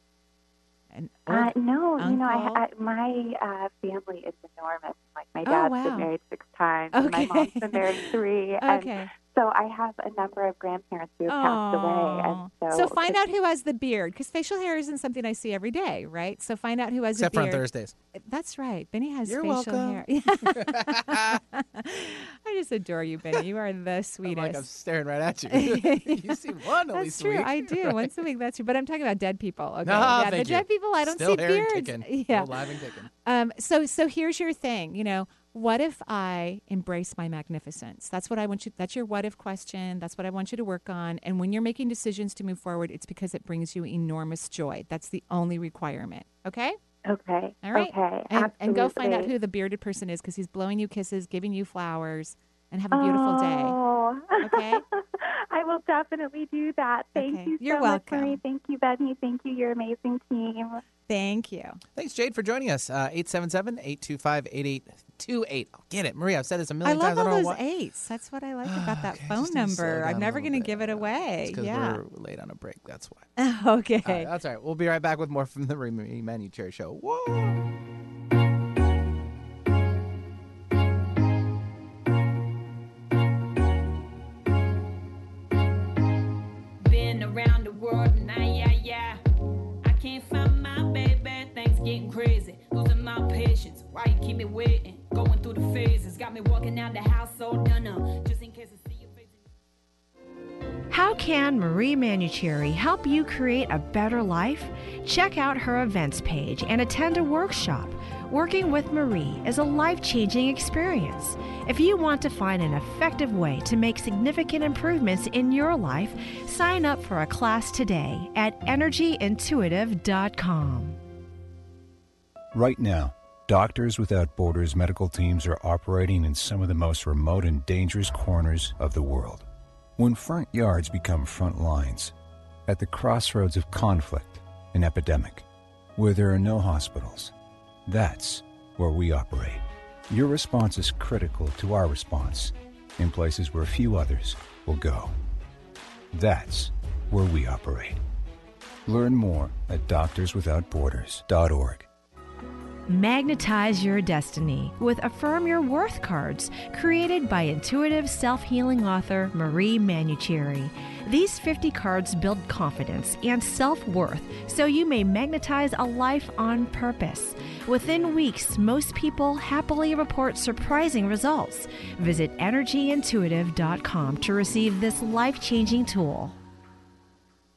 an Uh, no, you know, I. I, my uh, family is enormous. Like my Oh, dad's wow. been married six times, and my mom's been married three. And Okay. So I have a number of grandparents who have passed away, and so So find out who has the beard, because facial hair isn't something I see every day, right? So find out who has Except a for on. Thursdays. That's right. Benny has You're facial welcome. hair. I just adore you, Benny. You are the I'm sweetest. like I'm staring right at you. you see one at That's least a true. week. I do once a week. That's true. But I'm talking about dead people. Okay. No, yeah, the thank you. dead people. I don't Still see here and beards. kicking. Yeah. Still alive and kicking. Um. So so here's your thing. You know, what if I embrace my magnificence? That's what I want you. That's your what if question. That's what I want you to work on. And when you're making decisions to move forward, it's because it brings you enormous joy. That's the only requirement. Okay. Okay. All right. Okay. And, and go find out who the bearded person is because he's blowing you kisses, giving you flowers, and have a beautiful day. Oh. Okay. I will definitely do that. Thank Okay. you so You're much, welcome. Marie. Thank you, Benny. Thank you, your amazing team. Thank you. Thanks, Jade, for joining us. Uh, 877-825-8828. I'll get it. Maria, I've said this a million times. I love times. all I don't know those why. eights. That's what I like about that Okay, phone just need to slow number. I'm never going to give it away. because Yeah. we're late on a break. That's why. okay. All right, that's all right. We'll be right back with more from the Marie Manuchehri Show. Whoa. Patience, why you keep me waiting? Going through the phases, got me walking out the house so done up. Just in case I see your face. How can Marie Manuchehri help you create a better life? Check out her events page and attend a workshop. Working with Marie is a life changing experience. If you want to find an effective way to make significant improvements in your life, sign up for a class today at energyintuitive.com. Right now, Doctors Without Borders medical teams are operating in some of the most remote and dangerous corners of the world. When front yards become front lines, at the crossroads of conflict and epidemic, where there are no hospitals, that's where we operate. Your response is critical to our response in places where few others will go. That's where we operate. Learn more at doctorswithoutborders.org. Magnetize your destiny with Affirm Your Worth cards created by intuitive self healing author Marie Manuchehri. These 50 cards build confidence and self worth so you may magnetize a life on purpose. Within weeks, most people happily report surprising results. Visit energyintuitive.com to receive this life changing tool.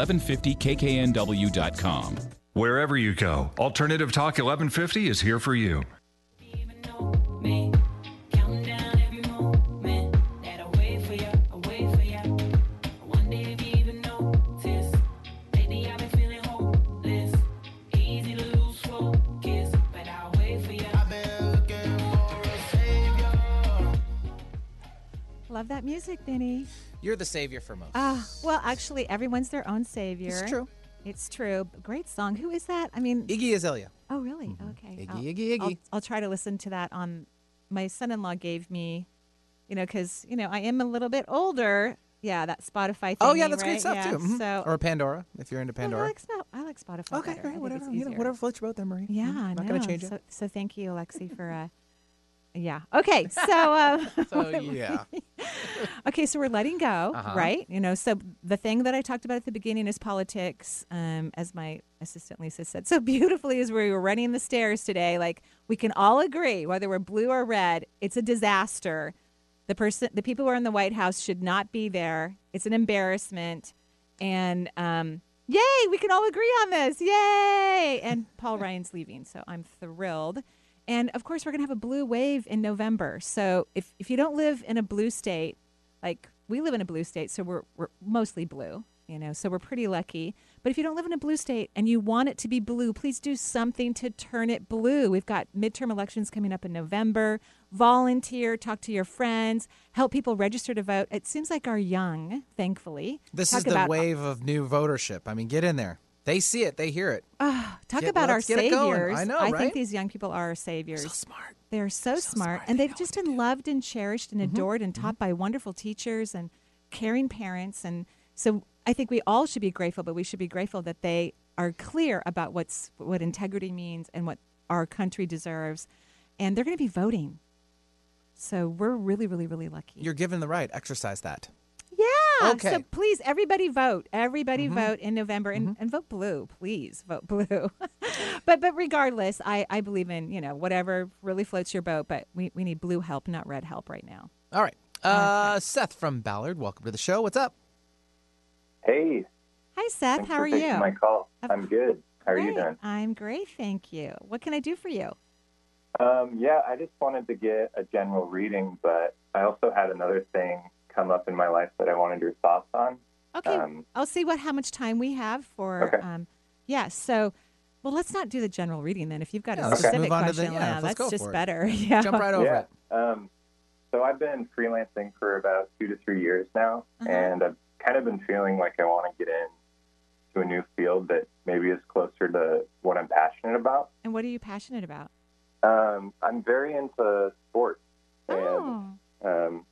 1150kknw.com. Wherever you go, Alternative Talk 1150 is here for you. Love that music, Benny. You're the savior for most. Ah, well, actually, everyone's their own savior. It's true. It's true. Great song. Who is that? I mean, Iggy Azalea. Oh, really? Okay. Iggy, I'll- Iggy, Iggy. I'll, I'll try to listen to that on. My son-in-law gave me, you know, because you know I am a little bit older. Yeah, that Spotify. Thing, Oh yeah, that's great stuff Yeah, too. Mhm. So or Pandora if you're into Well, I Pandora. like, I like Spotify. Okay, better. Great. Whatever, you know, whatever floats your boat, there, Marie. Yeah, Mhm. I not know. gonna change it. So, so thank you, Alexi, for. Uh, yeah. Okay. So. Um, So, yeah. okay, so we're letting go, Uh-huh. right? You know, so the thing that I talked about at the beginning is politics. Um, as my assistant Lisa said so beautifully, as we were running the stairs today, like we can all agree, whether we're blue or red, it's a disaster. The person, the people who are in the White House should not be there. It's an embarrassment, and um, yay, we can all agree on this, yay! And Paul Ryan's leaving, so I'm thrilled. And of course, we're going to have a blue wave in November. So if, if you don't live in a blue state, like we live in a blue state, so we're, we're mostly blue, you know, so we're pretty lucky. But if you don't live in a blue state and you want it to be blue, please do something to turn it blue. We've got midterm elections coming up in November. Volunteer, talk to your friends, help people register to vote. It seems like our young, thankfully. This talk is the wave of new votership. I mean, get in there. They see it. They hear it. Ah, talk Get- about our let's get it going. saviors. I know, I right? think these young people are our saviors. They're so smart. They're so, smart, and they've just been loved and cherished Mm-hmm. and adored and taught by wonderful teachers and caring parents. And so I think we all should be grateful, but we should be grateful that they are clear about what's what integrity means and what our country deserves. And they're going to be voting. So we're really, really, really lucky. You're given the right. Exercise that. Yeah. Okay. So please, everybody vote. Everybody Mhm. vote in November and, and vote blue. Please vote blue. but but regardless, I, I believe in, you know, whatever really floats your boat, but we, we need blue help, not red help right now. All right. Uh, Seth from Ballard, welcome to the show. What's up? Hey, Hi Seth, thanks how for are taking you? my call. Of I'm good. How are you doing? I'm great, thank you. What can I do for you? Um, yeah, I just wanted to get a general reading, but I also had another thing come up in my life that I wanted your thoughts on. Okay, Um, I'll see what how much time we have for. Okay. Um, yeah, so well, let's not do the general reading then. If you've got Yeah, a let's specific move on to the- question, yeah, that's just better. Yeah, Jump right over yeah. it. Um, so I've been freelancing for about two to three years now, Uh-huh. and I've kind of been feeling like I want to get in to a new field that maybe is closer to what I'm passionate about. And what are you passionate about? Um, I'm very into sports, and Oh. um,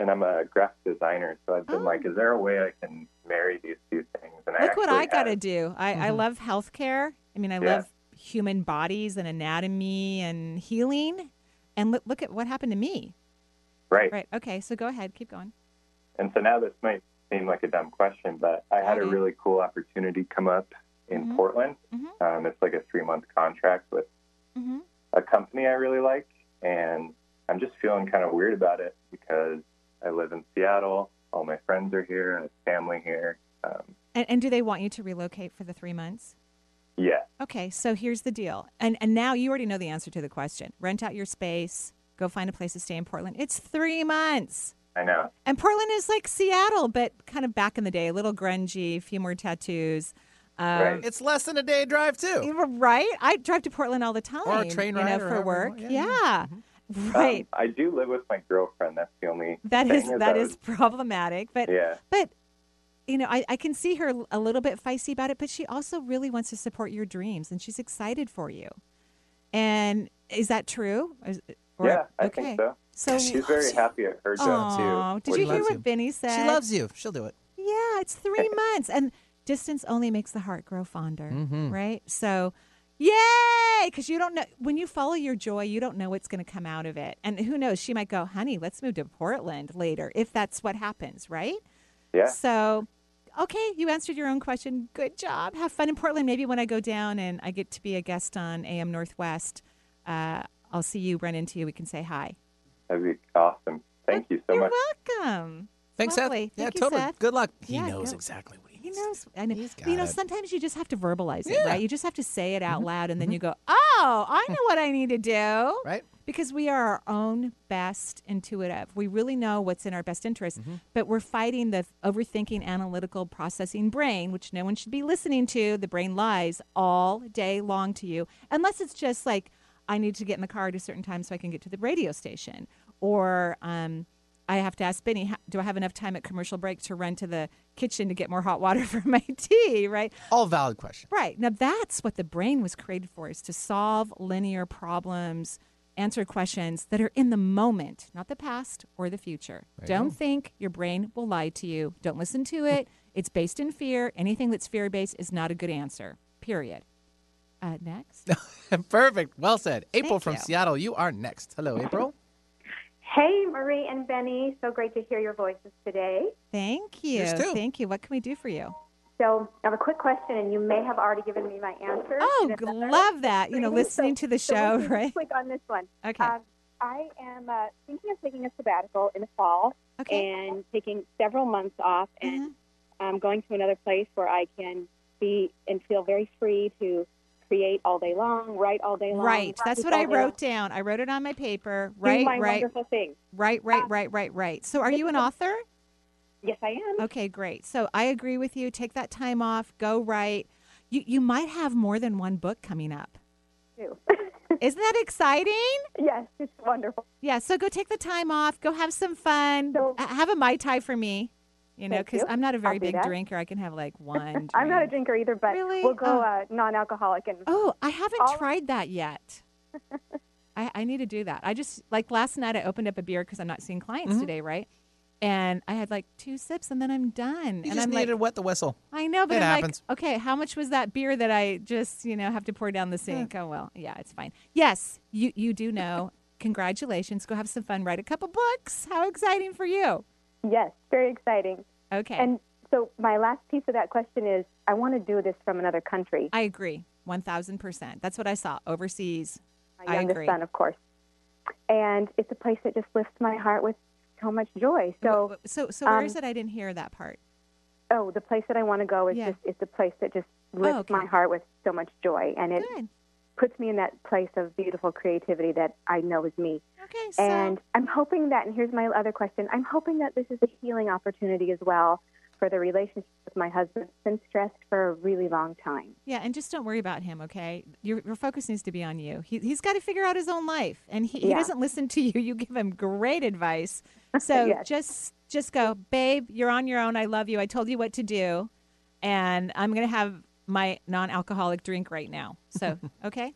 and I'm a graphic designer. So I've been Oh. like, is there a way I can marry these two things? And Look what I got to do. I, I Mm-hmm. love healthcare. I mean, I Yeah. love human bodies and anatomy and healing. And look, look at what happened to me. Right. Right. Okay. So go ahead. Keep going. And so now this might seem like a dumb question, but I had a really cool opportunity come up in Mhm. Portland. Mhm. Um, it's like a three month contract with hmm a company I really like, and I'm just feeling kind of weird about it because I live in Seattle. All my friends are here. I have family here. Um, And, and do they want you to relocate for the three months? yeah. Okay. So here's the deal. And and now you already know the answer to the question. Rent out your space. Go find a place to stay in Portland. It's three months. I know. And Portland is like Seattle, but kind of back in the day, a little grungy, a few more tattoos. Um, It's less than a day drive too. Right? I drive to Portland all the time. Or a train you know, or for work. want. Yeah. Yeah, Mm-hmm. Right. Um, I do live with my girlfriend. That's the only That thing is that I problematic, but Yeah. but you know, I, I can see her a little bit feisty about it, but she also really wants to support your dreams and she's excited for you. And is that true? Is- or- yeah, I okay. think so. So she's very happy at her job Aw, too. did you hear is- what Vinny said? She loves you. She'll do it. Yeah, it's three months, and distance only makes the heart grow fonder, Mhm. right? So, yay! Because you don't know when you follow your joy, you don't know what's going to come out of it, and who knows? She might go, "Honey, let's move to Portland later," if that's what happens, right? Yeah. So, okay, you answered your own question. Good job. Have fun in Portland. Maybe when I go down and I get to be a guest on AM Northwest, uh, I'll see you, run into you. We can say hi. That'd be awesome. Thank you so much. You're welcome. Thanks, Seth. Lovely. Yeah, Thank you, totally. Seth. Good luck. He Yeah, knows go. exactly what He knows. I know. got you know, it. sometimes you just have to verbalize it, Yeah. right? You just have to say it out loud, and then you go, "Oh, I know what I need to do." Right. Because we are our own best intuitive. We really know what's in our best interest, but we're fighting the overthinking, analytical, processing brain, which no one should be listening to. The brain lies all day long to you, unless it's just like, I need to get in the car at a certain time so I can get to the radio station, or um, I have to ask Benny, do I have enough time at commercial break to run to the kitchen to get more hot water for my tea? Right. All valid questions. Right. Now that's what the brain was created for is to solve linear problems, answer questions that are in the moment, not the past or the future. You Don't think your brain will lie to you. Don't listen to it. it's based in fear. Anything that's fear based is not a good answer. Period. Uh, next. Perfect. Well said. April Thank from you. Seattle, you are next. Hello, April. Hey, Marie and Benny. So great to hear your voices today. Thank you. Too. Thank you. What can we do for you? So I have a quick question, and you may have already given me my answer. Oh, And love that. You know, So- listening to the show, we can right? Click on this one. Okay. Um, I am uh, thinking of taking a sabbatical in the fall and taking several months off and Mm-hmm. um, going to another place where I can be and feel very free to create all day long, write all day long. Right. That's what I wrote down. I wrote it on my paper. Right, my right. wonderful things. Right, right, ah. right, right, right. So are you an author? Yes, I am. Okay, great. So I agree with you. Take that time off, go write. You you might have more than one book coming up. Too. Isn't that exciting? Yes, it's wonderful. Yeah, so go take the time off, go have some fun. H- have a mai tai for me. You know, because. I'm not a very big that. drinker. I can have like one. I'm not a drinker either, but Really? we'll go Oh. uh, non-alcoholic and Oh, I haven't all- tried that yet. I, I need to do that. I just like last night I opened up a beer because I'm not seeing clients Mhm. today, right? And I had like two sips and then I'm done. You and just I'm needed like, to wet the whistle. I know, but It I'm happens. like, okay, how much was that beer that I just, you know, have to pour down the sink? Oh well, yeah, it's fine. Yes, you you do know. Congratulations. Go have some fun. Write a couple books. How exciting for you. Yes, very exciting. Okay. And so my last piece of that question is I want to do this from another country. I agree. One thousand percent. That's what I saw overseas. My I youngest agree. son, of course. And it's a place that just lifts my heart with so much joy. So, So so where um, is it? I didn't hear that part. oh, the place that I want to go is Yeah. just it's a place that just lifts Oh, okay. my heart with so much joy, and it Good. Puts me in that place of beautiful creativity that I know is me. Okay, so And I'm hoping that, and here's my other question I'm hoping that this is a healing opportunity as well for the relationship with my husband. It's been stressed for a really long time. Yeah, and just don't worry about him, okay? Your, your focus needs to be on you. He, he's got to figure out his own life, and he, he Yeah. doesn't listen to you. You give him great advice. So Yes. just just go, babe. You're on your own. I love you. I told you what to do, and I'm gonna have my non-alcoholic drink right now. So okay,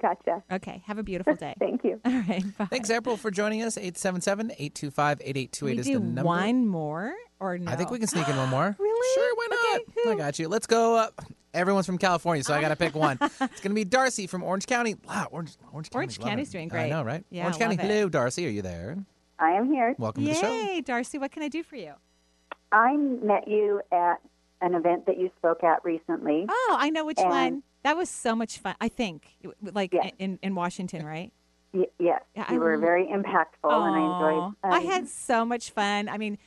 Gotcha. okay. Have a beautiful day. Thank you. All right, bye. Thanks, April, for joining us. 877-825-8828 is the number. one more or no? I think we can sneak in one more. really? Sure, why not? I got you. Let's go. Uh, everyone's from California, so I got to pick one. it's going to be Darcy from Orange County. Wow, Orange, Orange, Orange County's loving County's it. doing I know, right? Yeah, Orange County. it. Hello, Darcy. Are you there? I am here. Welcome to the show. Yay, Darcy. What can I do for you? I met you at an event that you spoke at recently. Oh, I know which And- one. That was so much fun. I think, like Yes. in, in Washington, right? Y- yes, Yeah, I you were very impactful, and I enjoyed. Aw, I um, had so much fun. I mean,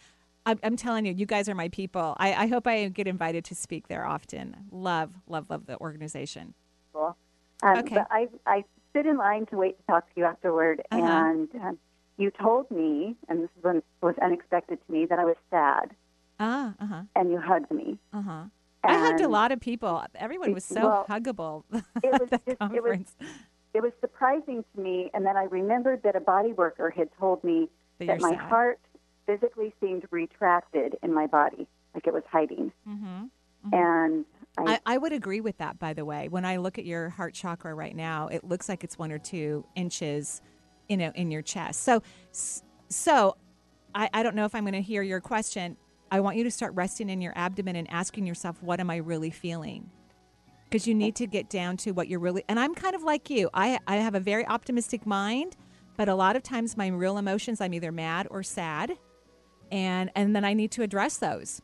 I'm, I'm telling you, you guys are my people. I, I hope I get invited to speak there often. Love, love, love the organization. people. Um, Okay. But I, I stood in line to wait to talk to you afterward, Uh-huh. and um, you told me, and this was unexpected to me, that I was sad, Ah, uh huh, and you hugged me. uh huh. I hugged a lot of people. Everyone was so Well, huggable it at was just, it was it was surprising to me and then I remembered that a body worker had told me That that, my sad. heart physically seemed retracted in my body, like it was hiding. Mhm. And I, I, I would agree with that, by the way. When I look at your heart chakra right now, it looks like it's one or two inches, you know, in your chest. So, so I, I don't know if I'm going to hear your question. I want you to start resting in your abdomen and asking yourself, what am I really feeling? Because you need to get down to what you're really. And I'm kind of like you. I, I have a very optimistic mind, but a lot of times my real emotions, I'm either mad or sad, and and then I need to address those.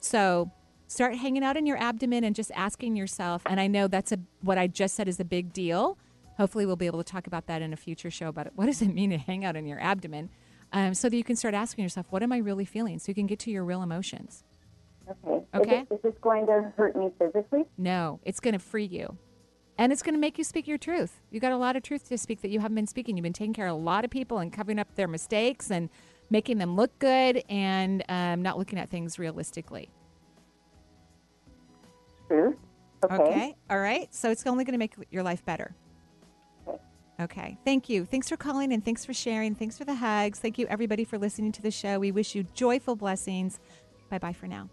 So start hanging out in your abdomen and just asking yourself. And I know that's a what I just said is a big deal. Hopefully, we'll be able to talk about that in a future show. About it. what does it mean to hang out in your abdomen, um, so that you can start asking yourself, what am I really feeling, so you can get to your real emotions. okay. Okay. Is, it, is this going to hurt me physically? No, it's going to free you. And it's going to make you speak your truth. You got a lot of truth to speak that you haven't been speaking. You've been taking care of a lot of people and covering up their mistakes and making them look good and um, not looking at things realistically. Truth. Okay. All right. So it's only going to make your life better. Okay. Thank you. Thanks for calling and thanks for sharing. Thanks for the hugs. Thank you, everybody, for listening to the show. We wish you joyful blessings. Bye bye for now.